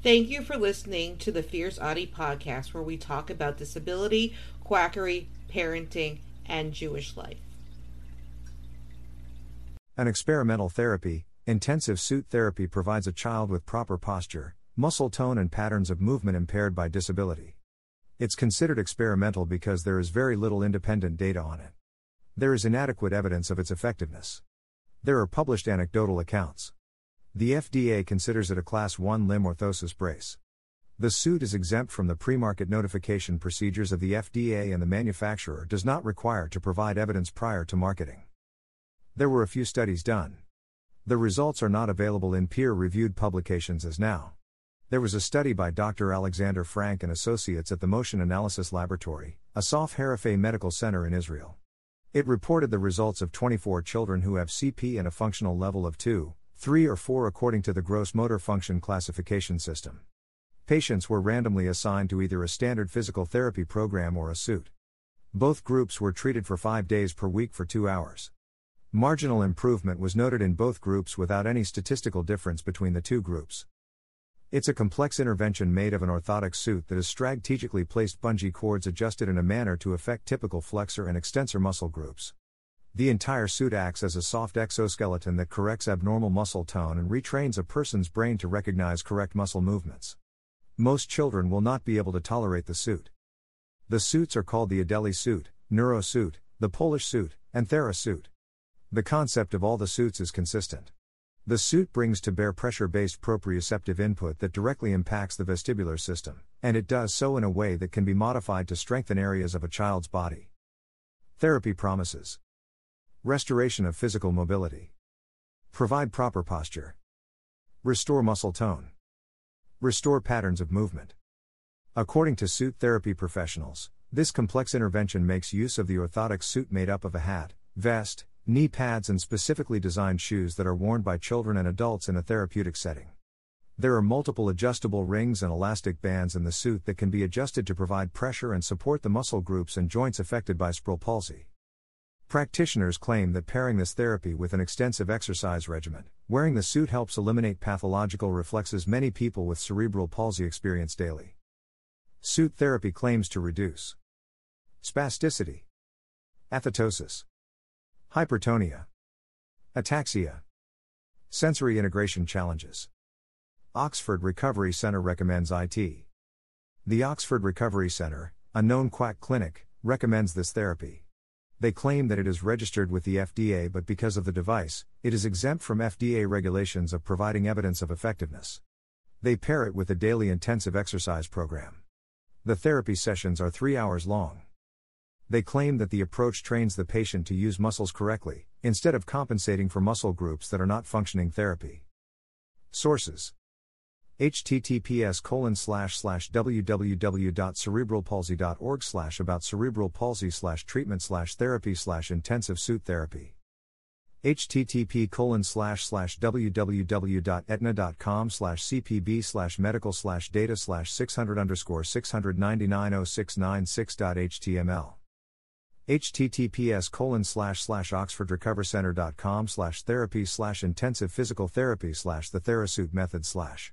Thank you for listening to the Fierce Autie podcast, where we talk about disability, quackery, parenting, and Jewish life. An experimental therapy, intensive suit therapy provides a child with proper posture, muscle tone, and patterns of movement impaired by disability. It's considered experimental because there is very little independent data on it. There is inadequate evidence of its effectiveness. There are published anecdotal accounts. The FDA considers it a Class 1 limb orthosis brace. The suit is exempt from the pre-market notification procedures of the FDA and the manufacturer does not require to provide evidence prior to marketing. There were a few studies done. The results are not available in peer-reviewed publications as now. There was a study by Dr. Alexander Frank and Associates at the Motion Analysis Laboratory, a Asaf Harofeh Medical Center in Israel. It reported the results of 24 children who have CP and a functional level of 2, 3 or 4 according to the Gross Motor Function Classification System. Patients were randomly assigned to either a standard physical therapy program or a suit. Both groups were treated for 5 days per week for 2 hours. Marginal improvement was noted in both groups without any statistical difference between the two groups. It's a complex intervention made of an orthotic suit that is strategically placed bungee cords adjusted in a manner to affect typical flexor and extensor muscle groups. The entire suit acts as a soft exoskeleton that corrects abnormal muscle tone and retrains a person's brain to recognize correct muscle movements. Most children will not be able to tolerate the suit. The suits are called the Adeli suit, Neuro suit, the Polish suit, and Thera suit. The concept of all the suits is consistent. The suit brings to bear pressure based proprioceptive input that directly impacts the vestibular system, and it does so in a way that can be modified to strengthen areas of a child's body. Therapy promises Restoration of physical mobility. Provide proper posture. Restore muscle tone. Restore patterns of movement. According to suit therapy professionals, this complex intervention makes use of the orthotic suit made up of a hat, vest, knee pads, and specifically designed shoes that are worn by children and adults in a therapeutic setting. There are multiple adjustable rings and elastic bands in the suit that can be adjusted to provide pressure and support the muscle groups and joints affected by cerebral palsy. Practitioners claim that pairing this therapy with an extensive exercise regimen, wearing the suit helps eliminate pathological reflexes many people with cerebral palsy experience daily. Suit therapy claims to reduce spasticity, athetosis, hypertonia, ataxia, sensory integration challenges. Oxford Recovery Center recommends IT. The Oxford Recovery Center, a known quack clinic, recommends this therapy. They claim that it is registered with the FDA, but because of the device, it is exempt from FDA regulations of providing evidence of effectiveness. They pair it with a daily intensive exercise program. The therapy sessions are three hours long. They claim that the approach trains the patient to use muscles correctly, instead of compensating for muscle groups that are not functioning therapy. Sources https oh colon slash slash www.cerebralpalsy.org slash about cerebral palsy slash treatment slash therapy slash intensive suit therapy. http colon slash slash www.aetna.com slash cpb slash medical slash data slash 600 underscore 6990696.html https colon slash slash oxfordrecovercenter.com slash therapy slash intensive physical therapy slash the therasuit method slash